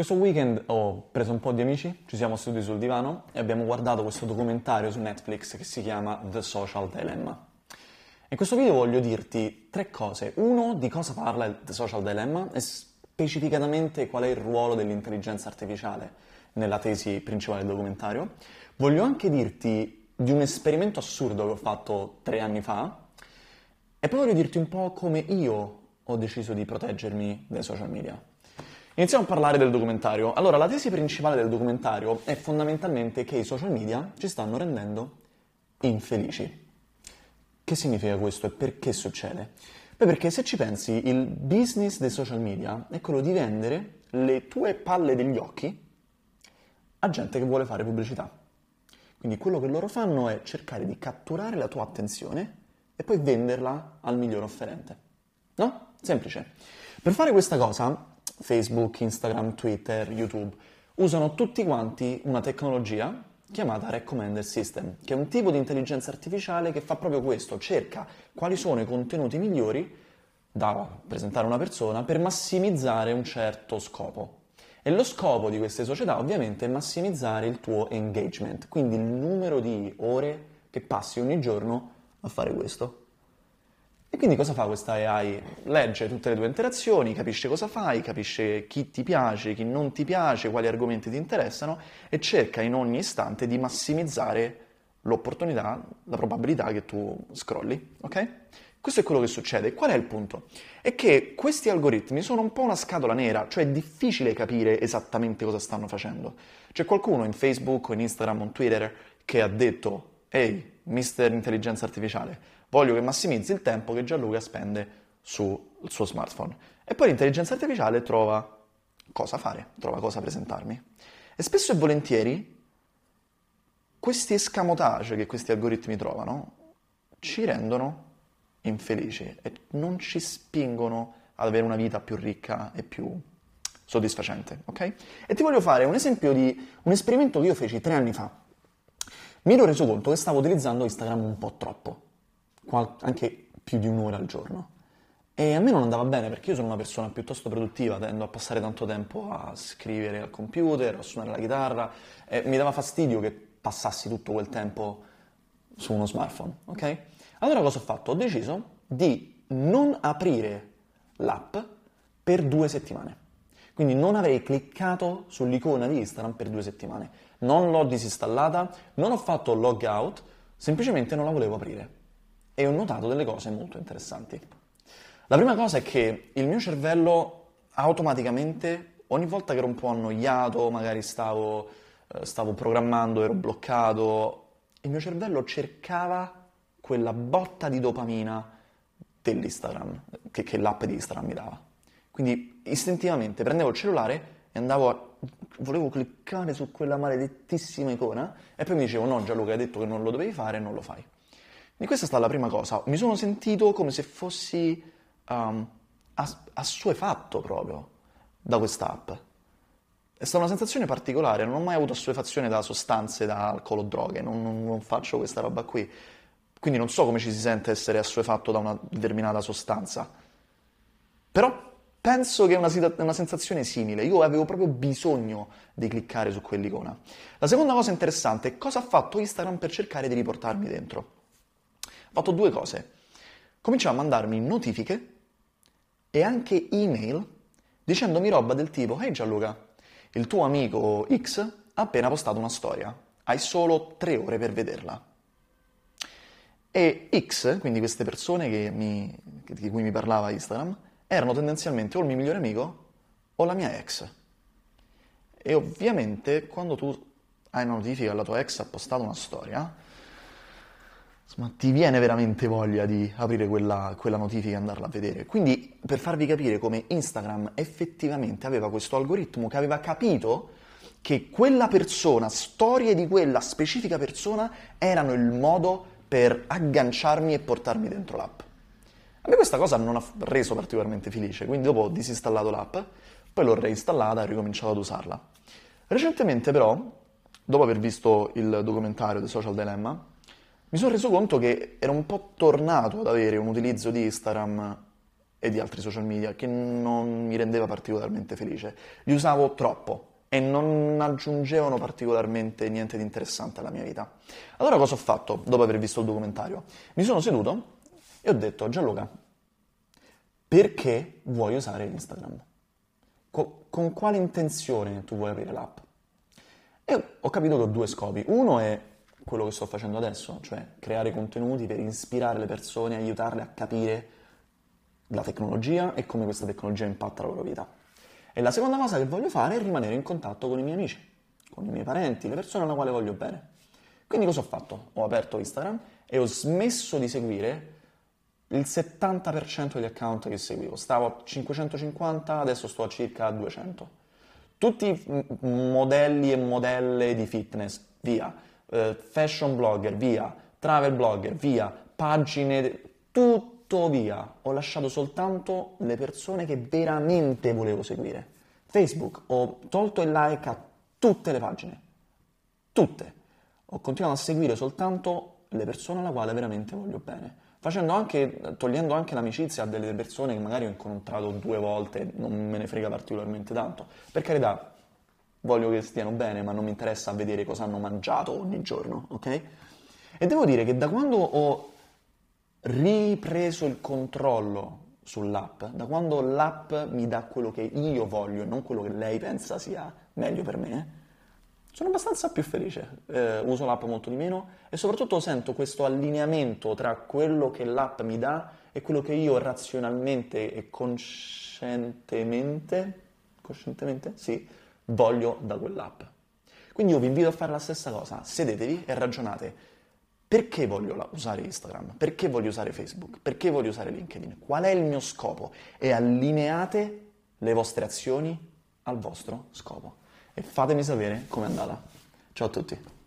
Questo weekend ho preso un po' di amici, ci siamo seduti sul divano e abbiamo guardato questo documentario su Netflix che si chiama The Social Dilemma. In questo video voglio dirti tre cose. Uno, di cosa parla il The Social Dilemma e specificatamente qual è il ruolo dell'intelligenza artificiale nella tesi principale del documentario. Voglio anche dirti di un esperimento assurdo che ho fatto tre anni fa e poi voglio dirti un po' come io ho deciso di proteggermi dai social media. Iniziamo a parlare del documentario. Allora, la tesi principale del documentario è fondamentalmente che i social media ci stanno rendendo infelici. Che significa questo e perché succede? Beh, perché se ci pensi, il business dei social media è quello di vendere le tue palle degli occhi a gente che vuole fare pubblicità. Quindi quello che loro fanno è cercare di catturare la tua attenzione e poi venderla al miglior offerente. No? Semplice. Per fare questa cosa Facebook, Instagram, Twitter, YouTube, usano tutti quanti una tecnologia chiamata Recommender System, che è un tipo di intelligenza artificiale che fa proprio questo, cerca quali sono i contenuti migliori da presentare a una persona per massimizzare un certo scopo. E lo scopo di queste società ovviamente è massimizzare il tuo engagement, quindi il numero di ore che passi ogni giorno a fare questo. E quindi cosa fa questa AI? Legge tutte le tue interazioni, capisce cosa fai, capisce chi ti piace, chi non ti piace, quali argomenti ti interessano e cerca in ogni istante di massimizzare l'opportunità, la probabilità che tu scrolli, ok? Questo è quello che succede. Qual è il punto? È che questi algoritmi sono un po' una scatola nera, cioè è difficile capire esattamente cosa stanno facendo. C'è qualcuno in Facebook o in Instagram o in Twitter che ha detto, ehi, mister intelligenza artificiale, voglio che massimizzi il tempo che Gianluca spende sul suo smartphone. E poi l'intelligenza artificiale trova cosa fare, trova cosa presentarmi. E spesso e volentieri questi escamotage che questi algoritmi trovano ci rendono infelici e non ci spingono ad avere una vita più ricca e più soddisfacente, ok? E ti voglio fare un esempio di un esperimento che io feci tre anni fa. Mi ero reso conto che stavo utilizzando Instagram un po' troppo anche più di un'ora al giorno. E a me non andava bene perché io sono una persona piuttosto produttiva, tendo a passare tanto tempo a scrivere al computer, a suonare la chitarra e mi dava fastidio che passassi tutto quel tempo su uno smartphone, ok? Allora cosa ho fatto? Ho deciso di non aprire l'app per due settimane. Quindi non avrei cliccato sull'icona di Instagram per due settimane. Non l'ho disinstallata, non ho fatto logout, semplicemente non la volevo aprire e ho notato delle cose molto interessanti. La prima cosa è che il mio cervello automaticamente, ogni volta che ero un po' annoiato, magari stavo, eh, stavo programmando, ero bloccato, il mio cervello cercava quella botta di dopamina dell'Instagram, che, che l'app di Instagram mi dava. Quindi istintivamente prendevo il cellulare e andavo a volevo cliccare su quella maledettissima icona e poi mi dicevo no Gianluca hai detto che non lo dovevi fare e non lo fai. E questa è stata la prima cosa. Mi sono sentito come se fossi um, assuefatto proprio da quest'app. È stata una sensazione particolare, non ho mai avuto assuefazione da sostanze, da alcol o droghe, non, non, non faccio questa roba qui. Quindi non so come ci si sente essere assuefatto da una determinata sostanza. Però penso che è una, una, sensazione simile. Io avevo proprio bisogno di cliccare su quell'icona. La seconda cosa interessante è cosa ha fatto Instagram per cercare di riportarmi dentro. Ho fatto due cose. Cominciò a mandarmi notifiche e anche email dicendomi roba del tipo Ehi hey Gianluca, il tuo amico X ha appena postato una storia, hai solo tre ore per vederla. E X, quindi queste persone mi, di cui mi parlava Instagram, erano tendenzialmente o il mio migliore amico o la mia ex. E ovviamente quando tu hai una notifica la tua ex ha postato una storia, insomma, ti viene veramente voglia di aprire quella, quella notifica e andarla a vedere. Quindi, per farvi capire come Instagram effettivamente aveva questo algoritmo che aveva capito che quella persona, storie di quella specifica persona, erano il modo per agganciarmi e portarmi dentro l'app. A me questa cosa non ha reso particolarmente felice, quindi dopo ho disinstallato l'app, poi l'ho reinstallata e ho ricominciato ad usarla. Recentemente però, dopo aver visto il documentario The Social Dilemma, mi sono reso conto che ero un po' tornato ad avere un utilizzo di Instagram e di altri social media che non mi rendeva particolarmente felice. Li usavo troppo e non aggiungevano particolarmente niente di interessante alla mia vita. Allora cosa ho fatto dopo aver visto il documentario? Mi sono seduto e ho detto, Gianluca, perché vuoi usare Instagram? Co- con quale intenzione tu vuoi aprire l'app? E ho capito che ho due scopi. Uno è quello che sto facendo adesso, cioè creare contenuti per ispirare le persone, aiutarle a capire la tecnologia e come questa tecnologia impatta la loro vita. E la seconda cosa che voglio fare è rimanere in contatto con i miei amici, con i miei parenti, le persone alla quale voglio bene. Quindi cosa ho fatto? Ho aperto Instagram e ho smesso di seguire il 70% degli account che seguivo. Stavo a 550, adesso sto a circa 200. Tutti modelli e modelle di fitness, via. Uh, fashion blogger, via. Travel blogger, via. Pagine, tutto via. Ho lasciato soltanto le persone che veramente volevo seguire. Facebook, ho tolto il like a tutte le pagine. Tutte. Ho continuato a seguire soltanto le persone alla quale veramente voglio bene anche, togliendo anche l'amicizia a delle persone che magari ho incontrato due volte, non me ne frega particolarmente tanto. Per carità, voglio che stiano bene, ma non mi interessa vedere cosa hanno mangiato ogni giorno, ok? E devo dire che da quando ho ripreso il controllo sull'app, da quando l'app mi dà quello che io voglio e non quello che lei pensa sia meglio per me, sono abbastanza più felice, eh, uso l'app molto di meno e soprattutto sento questo allineamento tra quello che l'app mi dà e quello che io razionalmente e coscientemente, coscientemente? Sì, voglio da quell'app. Quindi io vi invito a fare la stessa cosa, sedetevi e ragionate. Perché voglio usare Instagram? Perché voglio usare Facebook? Perché voglio usare LinkedIn? Qual è il mio scopo? E allineate le vostre azioni al vostro scopo e fatemi sapere com'è andata. Ciao a tutti.